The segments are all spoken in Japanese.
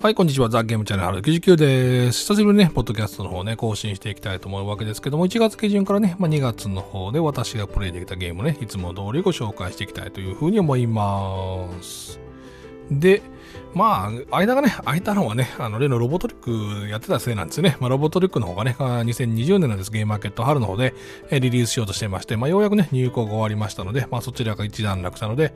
はい、こんにちは。ザ・ゲームチャンネル春99です。久しぶりにね、ポッドキャストの方ね、更新していきたいと思うわけですけども、1月下旬からね、まあ、2月の方で私がプレイできたゲームね、いつも通りご紹介していきたいというふうに思います。で、まあ、間がね、空いたのはね、あの、例のロボトリックやってたせいなんですよね。まあ、ロボトリックの方がね、2020年のですゲームマーケット春の方でリリースしようとしてまして、まあ、ようやくね、入稿が終わりましたので、まあ、そちらが一段落したので、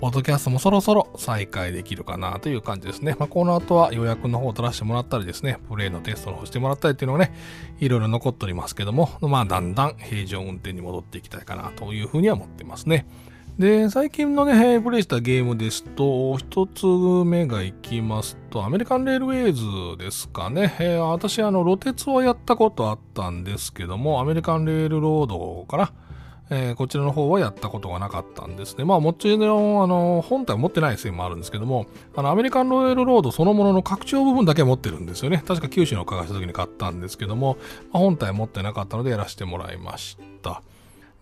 ポッドキャストもそろそろ再開できるかなという感じですね。まあ、この後は予約の方を取らせてもらったりですね、プレイのテストの方してもらったりっていうのがね、いろいろ残っておりますけども、まあ、だんだん平常運転に戻っていきたいかなというふうには思ってますね。で、最近のね、プレイしたゲームですと、一つ目がいきますと、アメリカンレールウェイズですかね。えー、私、あの、露鉄はやったことあったんですけども、アメリカンレールロードかな。えー、こちらの方はやったことがなかったんですね。まあもちろん、あの、本体持ってないせいもあるんですけども、あの、アメリカンロイヤルロードそのものの拡張部分だけ持ってるんですよね。確か九州の伺した時に買ったんですけども、まあ、本体持ってなかったのでやらせてもらいました。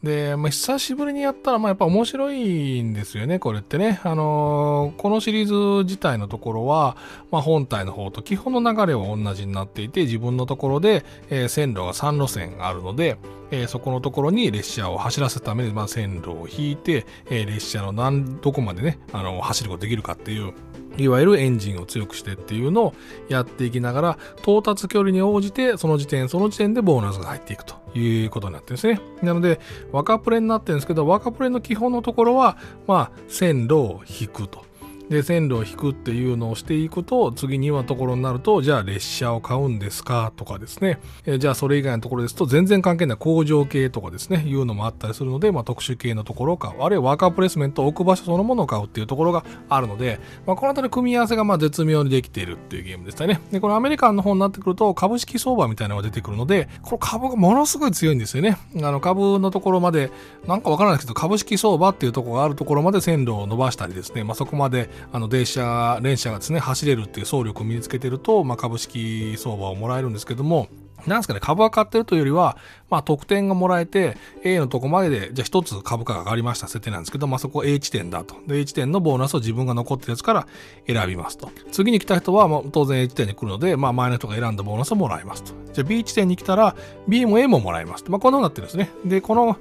で、まあ、久しぶりにやったら、まあ、やっぱ面白いんですよね、これってね。あのー、このシリーズ自体のところは、まあ、本体の方と基本の流れは同じになっていて、自分のところで、えー、線路が3路線があるので、えー、そこのところに列車を走らせるために、まあ、線路を引いて、え列車の何、どこまでね、あの、走ることができるかっていう、いわゆるエンジンを強くしてっていうのをやっていきながら、到達距離に応じて、その時点、その時点でボーナスが入っていくということになってるんですね。なので、若プレになってるんですけど、若プレの基本のところは、まあ、線路を引くと。で線路を引くっていうのをしていくと次にはところになるとじゃあ列車を買うんですか？とかですね、えじゃあそれ以外のところですと全然関係ない工場系とかですね。いうのもあったりするので、まあ、特殊系のところを買う。あるいはワーカープレスメントを置く場所そのものを買うっていうところがあるので、まあ、この辺り組み合わせがまあ絶妙にできているっていうゲームでしたね。でこのアメリカンの方になってくると株式相場みたいなのが出てくるのでこの株がものすごい強いんですよね。あの株のところまでなんかわからないですけど株式相場っていうところがあるところまで線路を伸ばしたりですね、まあ、そこまであの電車連社がですね、走れるっていう総力を身につけてると、まあ、株式相場をもらえるんですけども、なんですかね、株が買ってるというよりは、まあ、得点がもらえて、A のとこまでで、じゃあ一つ株価が上がりました設定なんですけど、まあ、そこ A 地点だと。で、A 地点のボーナスを自分が残ってるやつから選びますと。次に来た人は、まあ、当然 A 地点に来るので、まあ、前の人が選んだボーナスをもらいますと。じゃあ B 地点に来たら、B も A ももらいますと。まあ、こんなになってるんですね。で、この、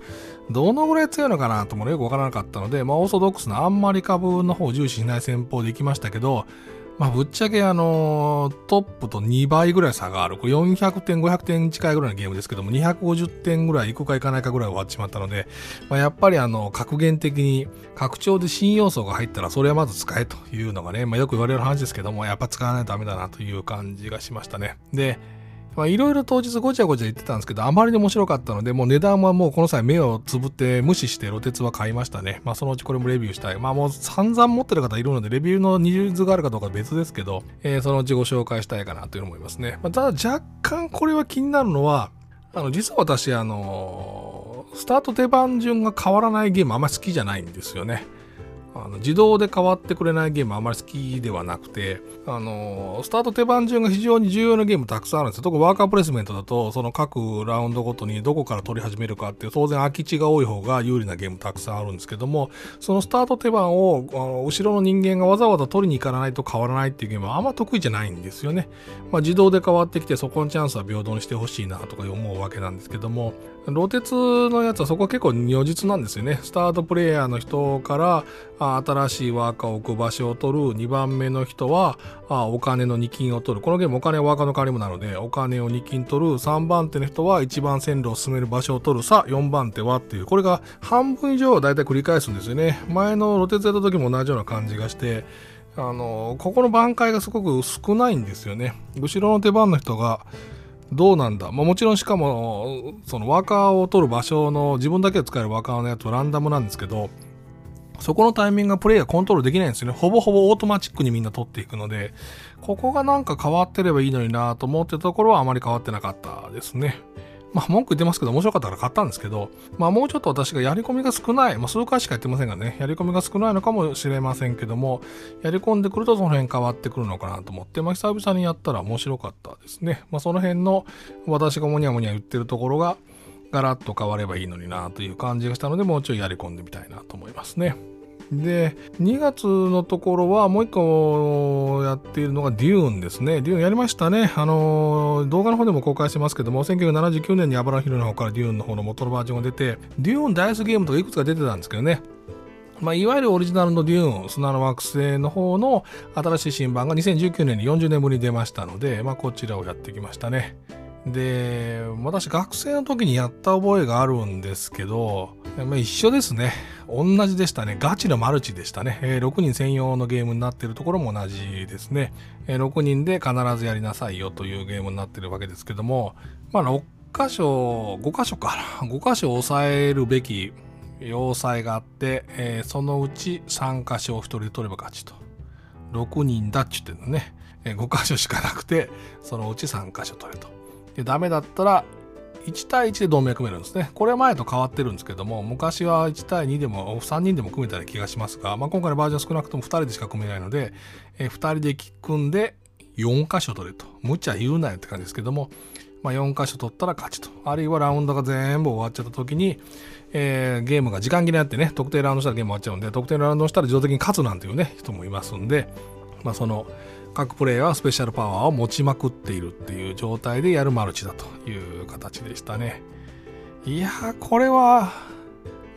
どのぐらい強いのかなともよくわからなかったので、まあ、オーソドックスなあんまり株の方を重視しない戦法で行きましたけど、まあ、ぶっちゃけあのトップと2倍ぐらい差がある。これ400点、500点近いぐらいのゲームですけども、250点ぐらいいくかいかないかぐらい終わってしまったので、まあ、やっぱりあの、格言的に拡張で新要素が入ったらそれはまず使えというのがね、まあ、よく言われる話ですけども、やっぱ使わないとダメだなという感じがしましたね。で、まあ、いろいろ当日ごちゃごちゃ言ってたんですけど、あまりに面白かったので、もう値段はもうこの際目をつぶって無視して露鉄は買いましたね。まあそのうちこれもレビューしたい。まあもう散々持ってる方いるので、レビューのニーズがあるかどうかは別ですけど、えー、そのうちご紹介したいかなという思いますね。まあ、ただ若干これは気になるのは、あの、実は私、あのー、スタート手番順が変わらないゲームあんまり好きじゃないんですよね。あの自動で変わってくれないゲームあまり好きではなくて、あの、スタート手番順が非常に重要なゲームたくさんあるんですよ。特にワーカープレスメントだと、その各ラウンドごとにどこから取り始めるかっていう、当然空き地が多い方が有利なゲームたくさんあるんですけども、そのスタート手番を、あの後ろの人間がわざわざ取りに行かないと変わらないっていうゲームはあんま得意じゃないんですよね。まあ、自動で変わってきて、そこのチャンスは平等にしてほしいなとか思うわけなんですけども、ロ鉄のやつはそこは結構如実なんですよね。スタートプレイヤーの人から新しいワーカーを置く場所を取る。2番目の人はお金の2金を取る。このゲームお金はワーカーの代わりもなので、お金を2金取る。3番手の人は一番線路を進める場所を取る。さあ、4番手はっていう。これが半分以上はだいたい繰り返すんですよね。前のロテツやった時も同じような感じがして、あの、ここの挽回がすごく少ないんですよね。後ろの手番の人が、どうなんだ、まあ、もちろんしかもそのワーカーを取る場所の自分だけで使えるワーカーのやつはランダムなんですけどそこのタイミングがプレイヤーコントロールできないんですよね。ほぼほぼオートマチックにみんな取っていくので、ここがなんか変わってればいいのになと思ってたところはあまり変わってなかったですね。まあ文句言ってますけど面白かったから買ったんですけど、まあもうちょっと私がやり込みが少ない、まあ数回しかやってませんがね、やり込みが少ないのかもしれませんけども、やり込んでくるとその辺変わってくるのかなと思って、まあ久々にやったら面白かったですね。まあその辺の私がもにゃもにゃ言ってるところがガラッと変わればいいのになという感じがしたので、もうちょいやり込んでみたいなと思いますね。で、2月のところはもう一個やっているのがデューンですね。デューンやりましたね。あの、動画の方でも公開してますけども、1979年にアバラヒルの方からデューンの方の元のバージョンが出て、デューンダイスゲームとかいくつか出てたんですけどね。まあ、いわゆるオリジナルのデューン、砂の惑星の方の新しい新版が2019年に40年ぶりに出ましたので、まあ、こちらをやってきましたね。で、私学生の時にやった覚えがあるんですけど、まあ、一緒ですね。同じでしたね。ガチのマルチでしたね。えー、6人専用のゲームになっているところも同じですね。えー、6人で必ずやりなさいよというゲームになっているわけですけども、まあ6箇所、5箇所かな。5箇所抑えるべき要塞があって、えー、そのうち3箇所を1人で取れば勝ちと。6人だっちゅってんのね。えー、5箇所しかなくて、そのうち3箇所取れと。で、ダメだったら、1対1で同盟組めるんですね。これは前と変わってるんですけども、昔は1対2でも3人でも組めたような気がしますが、まあ、今回のバージョン少なくとも2人でしか組めないので、えー、2人で組んで4箇所取れと。無茶言うなよって感じですけども、まあ、4箇所取ったら勝ちと。あるいはラウンドが全部終わっちゃった時に、えー、ゲームが時間切れになってね、特定ラウンドしたらゲーム終わっちゃうんで、特定ラウンドしたら自動的に勝つなんていうね、人もいますんで、まあ、その、各プレイヤーはスペシャルパワーを持ちまくっているっていう状態でやるマルチだという形でしたね。いやー、これは、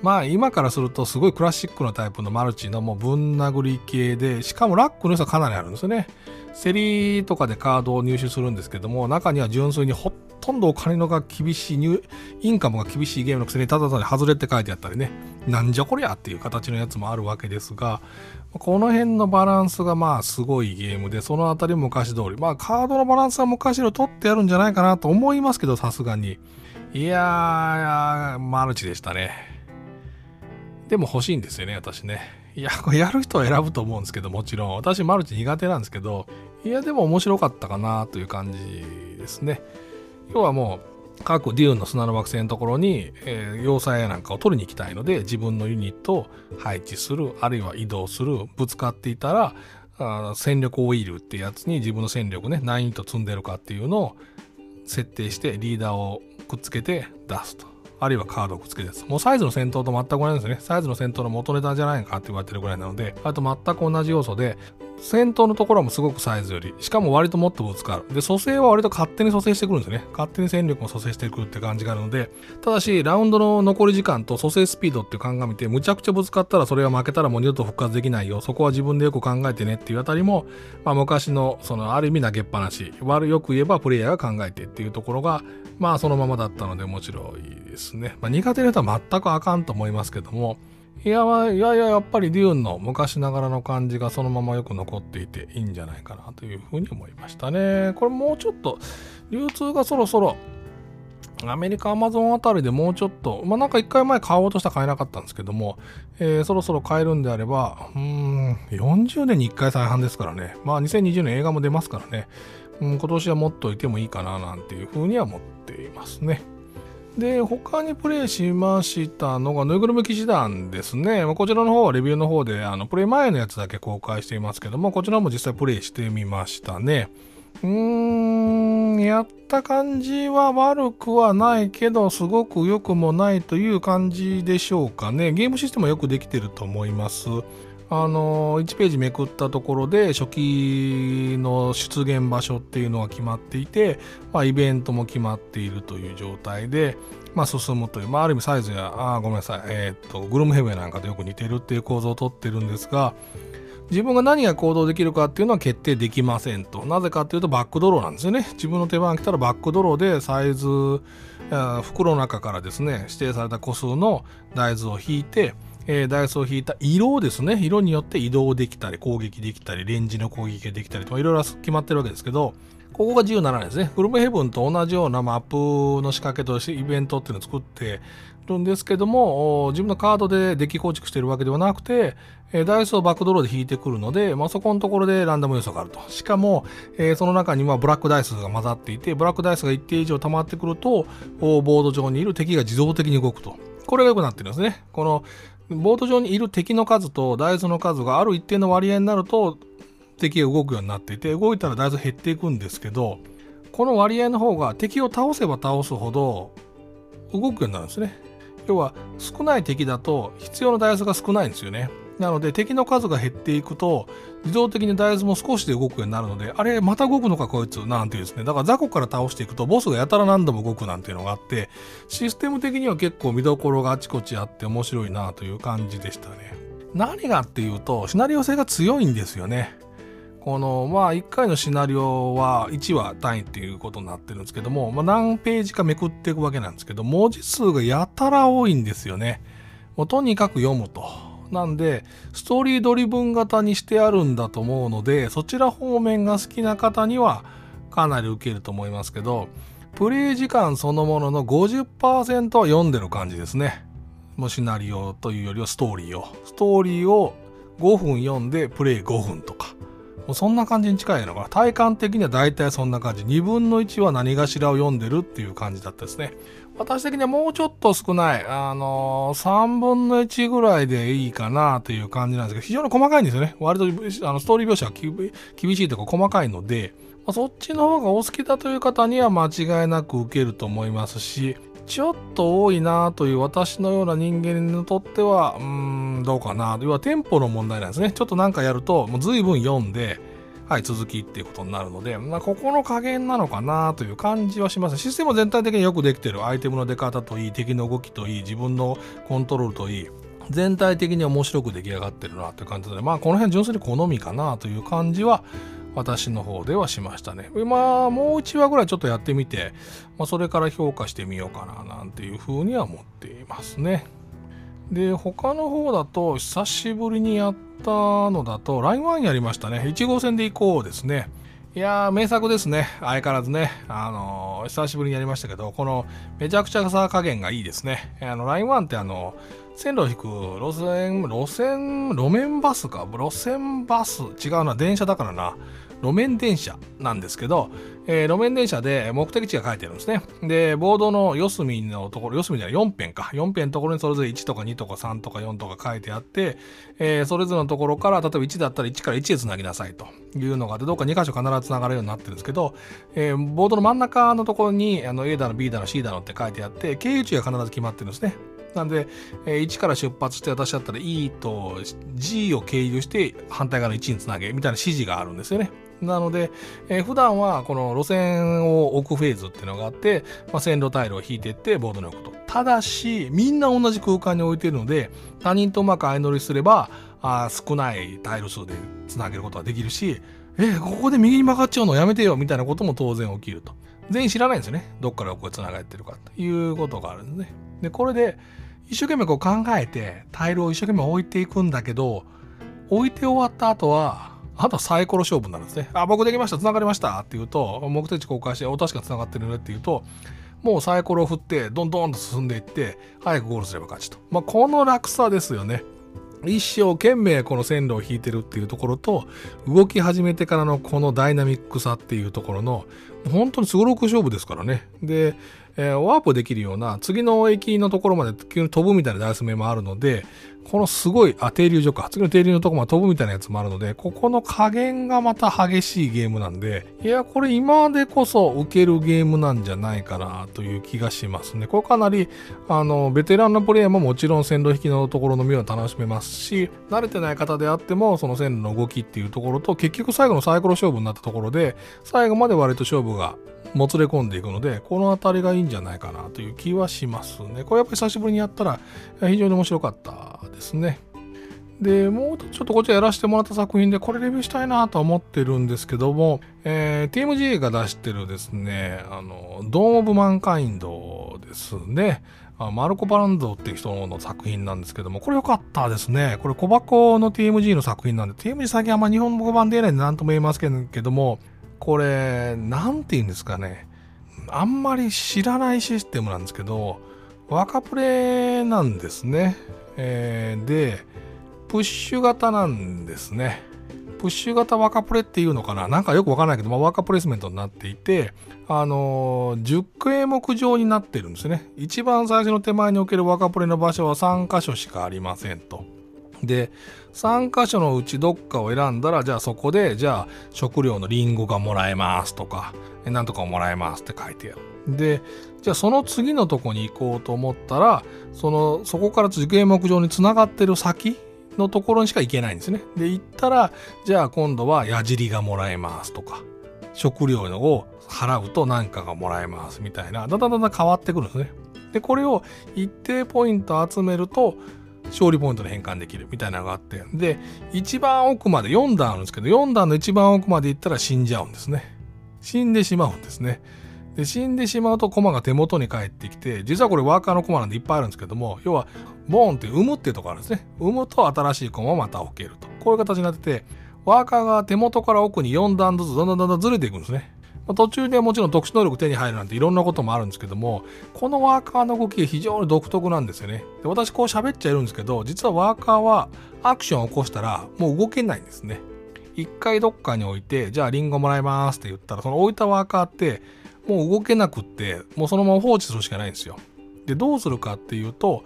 まあ今からするとすごいクラシックのタイプのマルチのもうぶん殴り系で、しかもラックの良さかなりあるんですよね。競りとかでカードを入手するんですけども、中には純粋にほとんどお金のが厳しい、インカムが厳しいゲームのくせにただただ外れって書いてあったりね、なんじゃこりゃっていう形のやつもあるわけですが、この辺のバランスがまあすごいゲームで、そのあたり昔通り、まあカードのバランスは昔の取ってやるんじゃないかなと思いますけど、さすがに。いやー、マルチでしたね。でも欲しいんですよね、私ね。いや、これやる人は選ぶと思うんですけど、もちろん。私、マルチ苦手なんですけど、いや、でも面白かったかなという感じですね。要はもう、各デューンの砂の惑星のところに、えー、要塞やなんかを取りに行きたいので、自分のユニットを配置する、あるいは移動する、ぶつかっていたら、あ戦力オイルってやつに自分の戦力ね、何ユニット積んでるかっていうのを設定してリーダーをくっつけて出すと。あるいはカードをくっつけるやつ。もうサイズの戦闘と全く同じですね。サイズの戦闘の元ネタじゃないかって言われてるぐらいなので、あと全く同じ要素で、戦闘のところもすごくサイズより、しかも割ともっとぶつかる。で、蘇生は割と勝手に蘇生してくるんですね。勝手に戦力も蘇生してくるって感じがあるので、ただし、ラウンドの残り時間と蘇生スピードって鑑みて、むちゃくちゃぶつかったらそれは負けたらもう二度と復活できないよ。そこは自分でよく考えてねっていうあたりも、まあ昔の、そのある意味投げっぱなし、悪よく言えばプレイヤーが考えてっていうところが、まあそのままだったので面白いですね。まあ苦手な人は全くあかんと思いますけども、いやいやいややっぱりデューンの昔ながらの感じがそのままよく残っていていいんじゃないかなというふうに思いましたね。これもうちょっと流通がそろそろアメリカ、アマゾンあたりでもうちょっと、まあなんか一回前買おうとしたら買えなかったんですけども、えー、そろそろ買えるんであれば、うん、40年に1回再販ですからね。まあ2020年映画も出ますからね。うん、今年は持っといてもいいかななんていうふうには思っていますね。で、他にプレイしましたのが、ぬいぐるみ騎士団ですね。こちらの方はレビューの方で、あの、プレイ前のやつだけ公開していますけども、こちらも実際プレイしてみましたね。うーん、やった感じは悪くはないけど、すごく良くもないという感じでしょうかね。ゲームシステムはよくできてると思います。あの1ページめくったところで初期の出現場所っていうのが決まっていて、まあ、イベントも決まっているという状態で、まあ、進むという、まあ、ある意味サイズやあごめんなさい、えー、っとグルムヘブンなんかとよく似てるっていう構造をとってるんですが自分が何が行動できるかっていうのは決定できませんと。なぜかっていうとバックドローなんですよね。自分の手番が来たらバックドローでサイズ袋の中からですね指定された個数の大豆を引いてえー、ダイスを引いた色ですね、色によって移動できたり、攻撃できたり、レンジの攻撃ができたりとか、いろいろ決まってるわけですけど、ここが自由ならないですね。グルメヘブンと同じようなマップの仕掛けとしてイベントっていうのを作ってるんですけども、自分のカードでデッキ構築してるわけではなくて、えダイスをバックドローで引いてくるので、まあ、そこのところでランダム要素があると。しかも、えー、その中にはブラックダイスが混ざっていて、ブラックダイスが一定以上溜まってくると、ボード上にいる敵が自動的に動くと。これが良くなってるんですね。このボート上にいる敵の数と大豆の数がある一定の割合になると敵が動くようになっていて動いたら大豆減っていくんですけどこの割合の方が敵を倒せば倒すほど動くようになるんですね。要は少ない敵だと必要な大豆が少ないんですよね。なので敵の数が減っていくと自動的に大豆も少しで動くようになるのであれまた動くのかこいつなんていうですね。だから雑魚から倒していくとボスがやたら何度も動くなんていうのがあってシステム的には結構見どころがあちこちあって面白いなという感じでしたね。何がっていうとシナリオ性が強いんですよね。このまあ1回のシナリオは1話単位っていうことになってるんですけども、まあ、何ページかめくっていくわけなんですけど文字数がやたら多いんですよね。もうとにかく読むと。なんで、ストーリードリブン型にしてあるんだと思うので、そちら方面が好きな方にはかなり受けると思いますけど、プレイ時間そのものの50%は読んでる感じですね。もうシナリオというよりはストーリーを。ストーリーを5分読んでプレイ5分とか。もうそんな感じに近いのかな。体感的には大体そんな感じ。2分の1は何かしらを読んでるっていう感じだったですね。私的にはもうちょっと少ない、あのー、3分の1ぐらいでいいかなという感じなんですけど、非常に細かいんですよね。割とあのストーリー描写が厳しいとか細かいので、ま、そっちの方がお好きだという方には間違いなく受けると思いますし、ちょっと多いなという私のような人間にとっては、うーん、どうかな。要はテンポの問題なんですね。ちょっとなんかやると、もう随分読んで、はい、続きっていうことになるので、まあ、ここの加減なのかなという感じはします。システム全体的によくできてる。アイテムの出方といい、敵の動きといい、自分のコントロールといい、全体的に面白く出来上がってるなという感じで、まあ、この辺純粋に好みかなという感じは、私の方ではしましたね。まあ、もう1話ぐらいちょっとやってみて、まあ、それから評価してみようかななんていうふうには思っていますね。で、他の方だと、久しぶりにやったのだと、ライン1やりましたね。1号線で行こうですね。いやー、名作ですね。相変わらずね。あのー、久しぶりにやりましたけど、この、めちゃくちゃさ加減がいいですね。あの、ライン1ってあの、線路を引く路線、路線、路面バスか？路線バス？違うな。電車だからな。路面電車なんですけど、えー、路面電車で目的地が書いてあるんですね。で、ボードの四隅のところ、四隅じゃない4辺か。4辺のところにそれぞれ1とか2とか3とか4とか書いてあって、えー、それぞれのところから、例えば1だったら1から1へつなぎなさいというのがあって、どっか2箇所必ずつながるようになってるんですけど、えー、ボードの真ん中のところに、あの A だの B だの C だのって書いてあって、経由地が必ず決まってるんですね。なんで、え1から出発して私だったら E と G を経由して反対側の1につなげみたいな指示があるんですよね。なので、えー、普段はこの路線を置くフェーズっていうのがあって、まあ、線路タイルを引いていってボードに置くと。ただし、みんな同じ空間に置いてるので、他人とうまく相乗りすれば、あ少ないタイル数でつなげることができるし、え、ここで右に曲がっちゃうのやめてよみたいなことも当然起きると。全員知らないんですよね。どっからここで繋がってるかということがあるんですね。で、これで一生懸命こう考えてタイルを一生懸命置いていくんだけど、置いて終わった後は、あとはサイコロ勝負になるんですね。あ、僕できました、繋がりましたって言うと、目的地公開して、お、確か繋がってるねって言うと、もうサイコロを振って、どんどんと進んでいって、早くゴールすれば勝ちと。まあ、この楽さですよね。一生懸命この線路を引いてるっていうところと、動き始めてからのこのダイナミックさっていうところの、本当にすごろく勝負ですからね。で、えー、ワープできるような、次の駅のところまで急に飛ぶみたいなダイス目もあるので、このすごい、あ、停留所か。次の停留のとこまで飛ぶみたいなやつもあるので、ここの加減がまた激しいゲームなんで、いや、これ今でこそ受けるゲームなんじゃないかなという気がしますね。これかなり、あの、ベテランのプレイヤーももちろん線路引きのところの妙を楽しめますし、慣れてない方であっても、その線路の動きっていうところと、結局最後のサイコロ勝負になったところで、最後まで割と勝負がもつれ込んでいくので、この辺りがいいんじゃないかなという気はしますね。これやっぱり久しぶりにやったら非常に面白かったですね。で、もうちょっとこっちやらせてもらった作品で、これレビューしたいなと思ってるんですけども、えー、TMG が出してるですね、あの、ドーム・オブ・マンカインドですね。マルコ・バランドっていう人の作品なんですけども、これ良かったですね。これ小箱の TMG の作品なんで、TMG 最近あんま日本語版出ないんで何とも言えますけども、これ、なんて言うんですかね。あんまり知らないシステムなんですけど、若プレなんですね。えー、で、プッシュ型なんですね。プッシュ型若プレっていうのかななんかよくわからないけど、まあ、若プレイスメントになっていて、あのー、10項目状になってるんですね。一番最初の手前における若プレの場所は3箇所しかありませんと。で、3箇所のうちどっかを選んだら、じゃあそこで、じゃあ食料のリンゴがもらえますとか、なんとかもらえますって書いてある。で、じゃあその次のとこに行こうと思ったら、その、そこから次元目上につながってる先のところにしか行けないんですね。で、行ったら、じゃあ今度は矢尻がもらえますとか、食料を払うと何かがもらえますみたいな、だんだんだんだん変わってくるんですね。で、これを一定ポイント集めると、勝利ポイントで変換できるみたいなのがあって、で、一番奥まで4段あるんですけど、4段の一番奥まで行ったら死んじゃうんですね。死んでしまうんですね。で、死んでしまうと駒が手元に返ってきて、実はこれワーカーの駒なんでいっぱいあるんですけども、要は、ボーンって生むっていうところあるんですね。生むと新しい駒をまた置けると。こういう形になってて、ワーカーが手元から奥に4段ずつどんどんどんどんずれていくんですね。途中でもちろん特殊能力手に入るなんていろんなこともあるんですけども、このワーカーの動き非常に独特なんですよね。で私こう喋っちゃいるんですけど、実はワーカーはアクションを起こしたらもう動けないんですね。一回どっかに置いて、じゃあリンゴもらいますって言ったら、その置いたワーカーってもう動けなくって、もうそのまま放置するしかないんですよ。で、どうするかっていうと、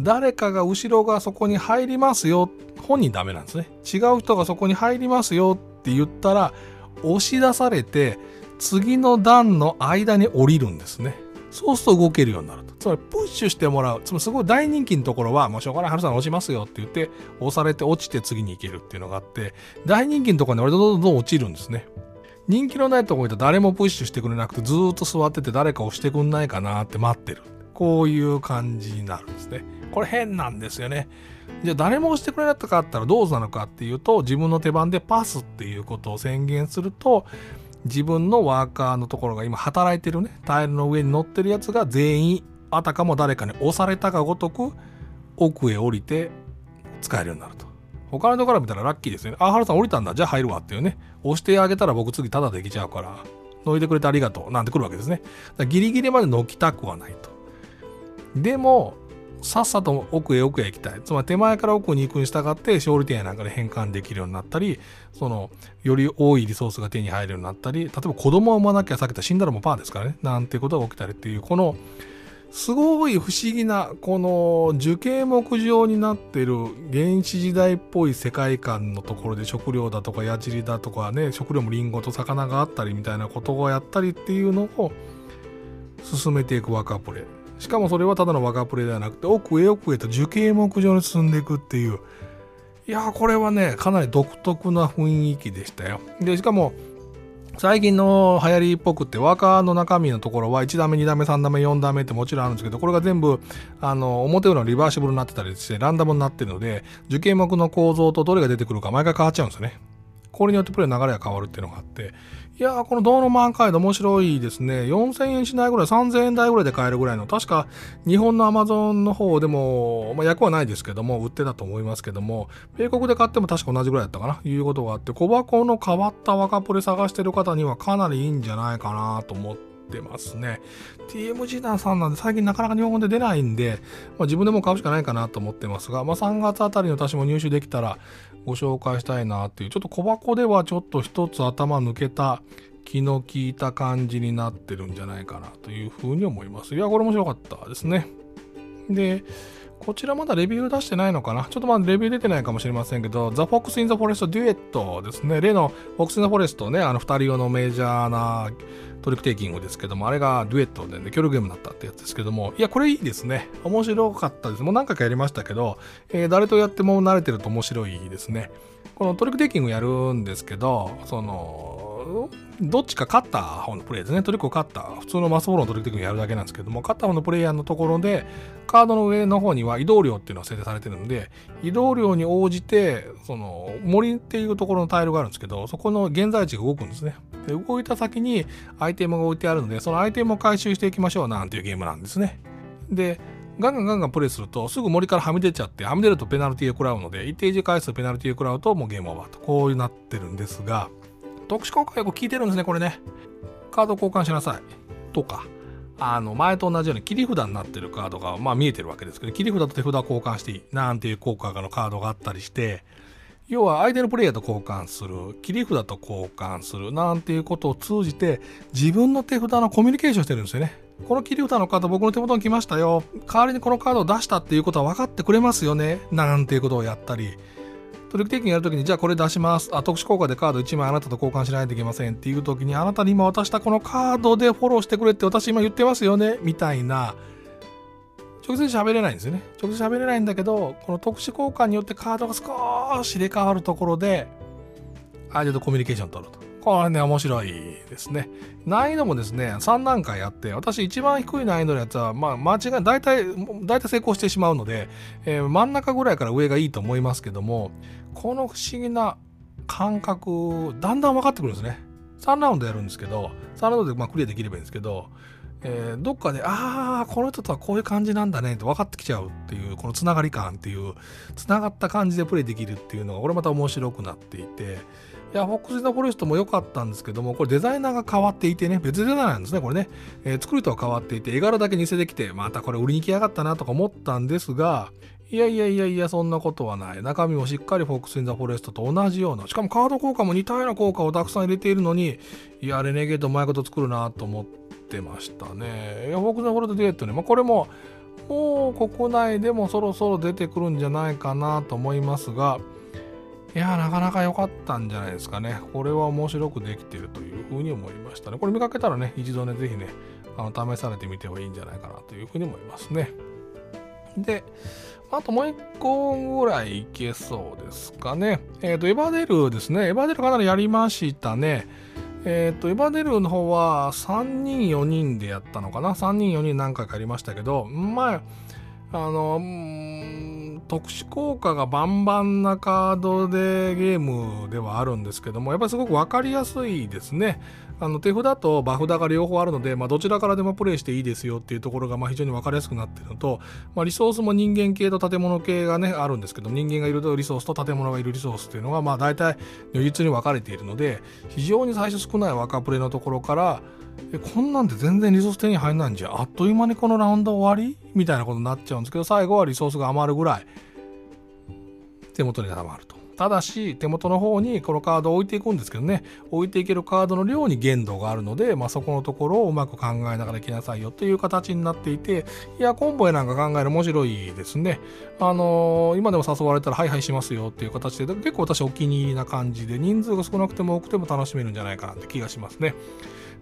誰かが後ろがそこに入りますよ。本人ダメなんですね。違う人がそこに入りますよって言ったら、押し出されて、次の段の間に降りるんですね。そうすると動けるようになると。つまり、プッシュしてもらう。つまり、すごい大人気のところは、もうしょうがない、春さん押しますよって言って、押されて落ちて次に行けるっていうのがあって、大人気のところに俺どんどん落ちるんですね。人気のないところにいたら誰もプッシュしてくれなくてずっと座ってて誰か押してくんないかなって待ってる。こういう感じになるんですね。これ変なんですよね。じゃあ誰も押してくれなかったらどうなのかっていうと自分の手番でパスっていうことを宣言すると自分のワーカーのところが今働いてるねタイルの上に乗ってるやつが全員あたかも誰かに押されたかごとく奥へ降りて使えるようになると。他の人から見たらラッキーですよね。あ、ハルさん降りたんだ。じゃあ入るわっていうね。押してあげたら僕次タダできちゃうから、乗いてくれてありがとう。なんて来るわけですね。ギリギリまで乗きたくはないと。でも、さっさと奥へ奥へ行きたい。つまり手前から奥に行くに従って勝利点やなんかで変換できるようになったり、その、より多いリソースが手に入るようになったり、例えば子供を産まなきゃ避けた死んだらもうパーですからね。なんてことが起きたりっていう、この、すごい不思議なこの樹形目状になってる原始時代っぽい世界観のところで食料だとか矢尻だとかね食料もリンゴと魚があったりみたいなことをやったりっていうのを進めていくワカプレイしかもそれはただのワカプレイではなくて奥へ奥へと樹形目状に進んでいくっていういやこれはねかなり独特な雰囲気でしたよでしかも最近の流行りっぽくってワーカーの中身のところは1段目2段目3段目4段目ってもちろんあるんですけどこれが全部あの表裏のリバーシブルになってたりしてランダムになってるので受験目の構造とどれが出てくるか毎回変わっちゃうんですよね。これによってプレイの流れが変わるっていうのがあっていやー、このドーノマンカイド面白いですね。4000円しないぐらい、3000円台ぐらいで買えるぐらいの、確か日本のアマゾンの方でも、まあ、役はないですけども、売ってたと思いますけども、米国で買っても確か同じぐらいだったかな、いうことがあって、小箱の変わった若プレ探してる方にはかなりいいんじゃないかなと思って、ってますね。TMG 団さんなんで最近なかなか日本語で出ないんで、まあ、自分でも買うしかないかなと思ってますが、まあ、3月あたりの私も入手できたらご紹介したいなっていう、ちょっと小箱ではちょっと一つ頭抜けた気の利いた感じになってるんじゃないかなというふうに思います。いや、これ面白かったですね。で、こちらまだレビュー出してないのかな？ちょっとまだレビュー出てないかもしれませんけど、The Fox in the Forest デュエットですね。例の Fox in the Forest ね、あの2人用のメジャーなトリックテイキングですけども、あれがデュエットでね、協力ゲームになったってやつですけども、いや、これいいですね。面白かったです。もう何回かやりましたけど、えー、誰とやっても慣れてると面白いですね。このトリックテイキングやるんですけど、その、どっちか勝った方のプレイですね。トリックを勝った、普通のマストフォローのトリックテイキングやるだけなんですけども、勝った方のプレイヤーのところで、カードの上の方には移動量っていうのが設定されてるので、移動量に応じて、その森っていうところのタイルがあるんですけど、そこの現在地が動くんですね。で動いた先にアイテムが置いてあるので、そのアイテムを回収していきましょうなんていうゲームなんですね。で、ガンガンガンガンプレイすると、すぐ森からはみ出ちゃって、はみ出るとペナルティーを食らうので、一定時回数ペナルティーを食らうともうゲームオーバーと、こうなってるんですが、特殊効果よく効いてるんですね、これね。カード交換しなさい。とか、あの、前と同じように切り札になってるカードが、まあ見えてるわけですけど、切り札と手札交換していい、なんていう効果のカードがあったりして、要は相手のプレイヤーと交換する、切り札と交換する、なんていうことを通じて、自分の手札のコミュニケーションしてるんですよね。この切り札のカード僕の手元に来ましたよ。代わりにこのカードを出したっていうことは分かってくれますよね。なんていうことをやったり。トリックテイキングやるときに、じゃあこれ出します。あ、特殊効果でカード1枚あなたと交換しないといけませんっていうときに、あなたに今渡したこのカードでフォローしてくれって私今言ってますよね。みたいな。直接喋れないんですよね。直接喋れないんだけど、この特殊交換によってカードが少し入れ替わるところで、相手とコミュニケーション取ると。これね、面白いですね。難易度もですね、3段階あって、私一番低い難易度のやつは、まあ、間違い、大体、大体成功してしまうので、えー、真ん中ぐらいから上がいいと思いますけども、この不思議な感覚、だんだん分かってくるんですね。3ラウンドやるんですけど、3ラウンドでまあクリアできればいいんですけど、えー、どっかで、ああ、この人とはこういう感じなんだねって分かってきちゃうっていう、このつながり感っていう、つながった感じでプレイできるっていうのが、これまた面白くなっていて、いや、 Fox the Forest も良かったんですけども、これデザイナーが変わっていてね、別デザイナーなんですね、これね。えー、作るとは変わっていて、絵柄だけ似せてきて、またこれ売りに来やがったなとか思ったんですが、いやいやいやいや、そんなことはない。中身もしっかり Fox in the Forest と同じような、しかもカード効果も似たような効果をたくさん入れているのに、いや、 Renegade うまいこと作るなと思ってましたね。いや、 Fox in the Forest Duet ね、まあ、これも、もう国内でもそろそろ出てくるんじゃないかなと思いますが、いやなかなか良かったんじゃないですかね。これは面白くできてるというふうに思いましたね。これ見かけたらね、一度ね、ぜひね、あの試されてみてもいいんじゃないかなというふうに思いますね。で、あともう一個ぐらいいけそうですかね。えっ、ー、と、 Everdellですね。 Everdellかなりやりましたね。えっ、ー、と、エヴァデルの方は3人、4人でやったのかな。3人、4人何回かやりましたけど、まあ、あの、特殊効果がバンバンなカードでゲームではあるんですけども、やっぱりすごく分かりやすいですね。あの手札と場札が両方あるので、まあ、どちらからでもプレイしていいですよっていうところがまあ非常に分かりやすくなっているのと、まあ、リソースも人間系と建物系がねあるんですけど人間がいるリソースと建物がいるリソースっていうのがまあ大体如実に分かれているので非常に最初少ない若プレイのところからえこんなんで全然リソース手に入んないんじゃあっという間にこのラウンド終わり？みたいなことになっちゃうんですけど最後はリソースが余るぐらい。手元にたまると。ただし手元の方にこのカードを置いていくんですけどね。置いていけるカードの量に限度があるので、まあ、そこのところをうまく考えながらいきなさいよ。という形になっていていやコンボやなんか考える面白いですね。あのー、今でも誘われたらはいはいしますよ。っていう形で結構私お気に入りな感じで人数が少なくても多くても楽しめるんじゃないかなって気がしますね。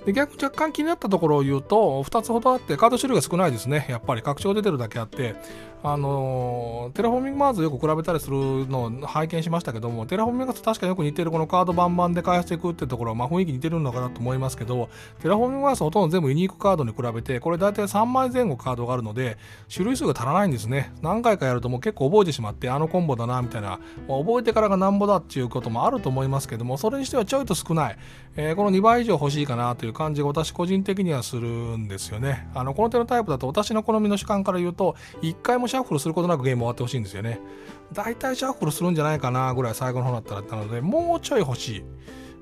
で逆若干気になったところを言うと2つほどあってカード種類が少ないですね。やっぱり拡張出てるだけあって。あの Terraforming Marsよく比べたりするのを拝見しましたけども Terraforming Mars確かによく似てるこのカードバンバンで開発していくってところは、まあ、雰囲気似てるのかなと思いますけど Terraforming Marsほとんど全部ユニークカードに比べてこれ大体3枚前後カードがあるので種類数が足らないんですね。何回かやるともう結構覚えてしまってあのコンボだなみたいな、まあ、覚えてからがなんぼだっていうこともあると思いますけどもそれにしてはちょいと少ない、えー、この2倍以上欲しいかなという感じが私個人的にはするんですよね。あのこの手のタイプだと私の好みの主観から言うと1回もシャッフルすることなくゲーム終わってほしいんですよね。大体シャッフルするんじゃないかなぐらい最後の方だったらったので、もうちょい欲しい。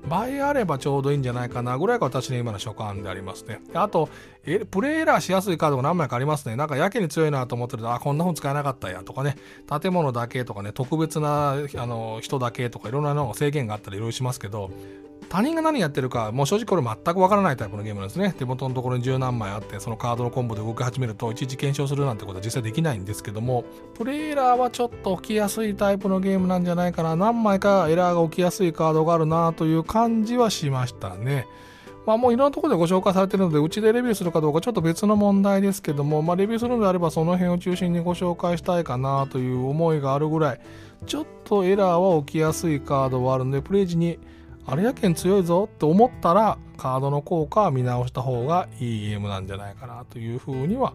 倍あればちょうどいいんじゃないかなぐらいが私の今の所感でありますね。あと、えプレイエラーしやすいカードが何枚かありますね。なんかやけに強いなと思ってると、あ、こんな本使えなかったやとかね、建物だけとかね、特別なあの人だけとかいろんなの制限があったりいろいろしますけど、他人が何やってるか、もう正直これ全くわからないタイプのゲームなんですね。手元のところに十何枚あって、そのカードのコンボで動き始めると、いちいち検証するなんてことは実際できないんですけども、プレイラーはちょっと起きやすいタイプのゲームなんじゃないかな。何枚かエラーが起きやすいカードがあるなという感じはしましたね。まあもういろんなところでご紹介されてるので、うちでレビューするかどうかちょっと別の問題ですけども、まあレビューするのであればその辺を中心にご紹介したいかなという思いがあるぐらい、ちょっとエラーは起きやすいカードはあるので、プレイ時にあれやけん強いぞって思ったらカードの効果は見直した方がいいゲームなんじゃないかなというふうには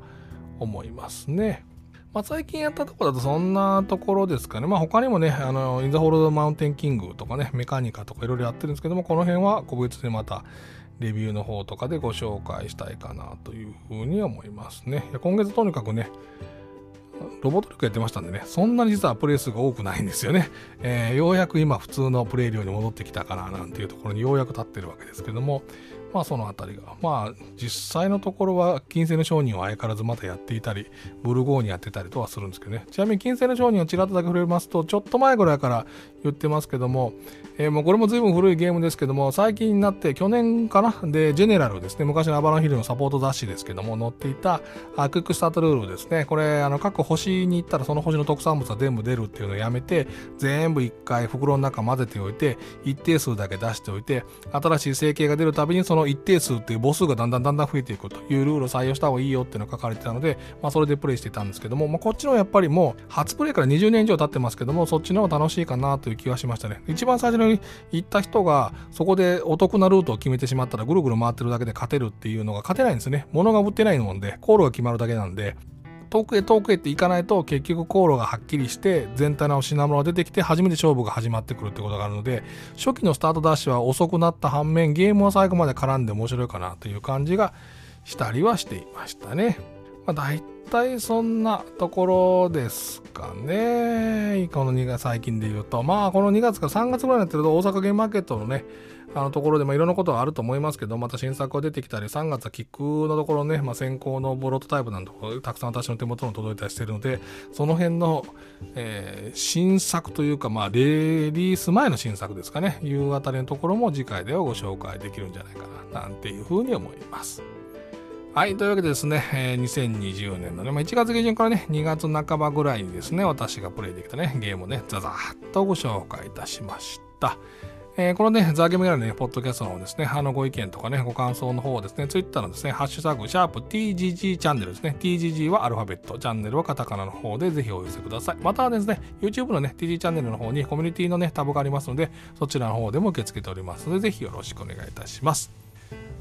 思いますね。まあ、最近やったところだとそんなところですかね。まあ、他にもね、あの、インザホールドマウンテンキングとかね、メカニカとかいろいろやってるんですけども、この辺は個別でまたレビューの方とかでご紹介したいかなというふうに思いますね。今月とにかくね、ロボット力やってましたんでね、そんなに実はプレイ数が多くないんですよね。えー、ようやく今普通のプレイ量に戻ってきたかななんていうところにようやく立ってるわけですけども、まあそのあたりが。まあ実際のところは金星の商人は相変わらずまたやっていたり、ブルゴーニやってたりとはするんですけどね。ちなみに金星の商人をちらっとだけ触れますと、ちょっと前ぐらいから言ってますけども、えー、もうこれも随分古いゲームですけども、最近になって去年かな？で、ジェネラルですね、昔のアバロンヒルのサポート雑誌ですけども、載っていたあクックスタートルールですね。これ、あの各星に行ったらその星の特産物は全部出るっていうのをやめて、全部一回袋の中混ぜておいて、一定数だけ出しておいて、新しい成形が出るたびにその一定数っていう母数がだんだんだんだん増えていくというルールを採用した方がいいよっていうのが書かれてたので、まあ、それでプレイしていたんですけども、まあ、こっちのやっぱりもう初プレイから20年以上経ってますけどもそっちの方が楽しいかなという気がしましたね。一番最初に行った人がそこでお得なルートを決めてしまったらぐるぐる回ってるだけで勝てるっていうのが勝てないんですね物が売ってないもんで航路が決まるだけなんで遠くへ遠くへって行かないと結局航路がはっきりして全体の品物が出てきて初めて勝負が始まってくるってことがあるので初期のスタートダッシュは遅くなった反面ゲームは最後まで絡んで面白いかなという感じがしたりはしていましたね。まあ、大体そんなところですかね。この2月最近で言うと。まあこの2月から3月ぐらいになってると大阪ゲームマーケットのね、あのところで、まあ、いろんなことがあると思いますけど、また新作が出てきたり、3月はキックのところね、まあ、先行のボロトタイプなんてたくさん私の手元に届いたりしてるので、その辺の、えー、新作というか、まあ、レリース前の新作ですかね、いうあたりのところも次回ではご紹介できるんじゃないかな、なんていうふうに思います。はい。というわけでですね、えー、2020年のね、まあ、1月下旬からね、2月半ばぐらいにですね、私がプレイできたね、ゲームをね、ザザーッとご紹介いたしました。えー、このね、ザーゲームギャラリーね、ポッドキャストの方ですね、あのご意見とかね、ご感想の方ですね、ツイッターのですね、ハッシュタグ、シャープ TGG チャンネルですね、TGG はアルファベット、チャンネルはカタカナの方でぜひお寄せください。またはですね、YouTube のね、TG チャンネルの方にコミュニティのね、タブがありますので、そちらの方でも受け付けておりますので、ぜひよろしくお願いいたします。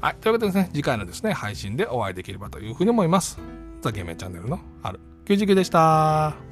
はい、ということでですね、次回のですね、配信でお会いできればというふうに思います。ザ・ゲーメンチャンネルのある99でした。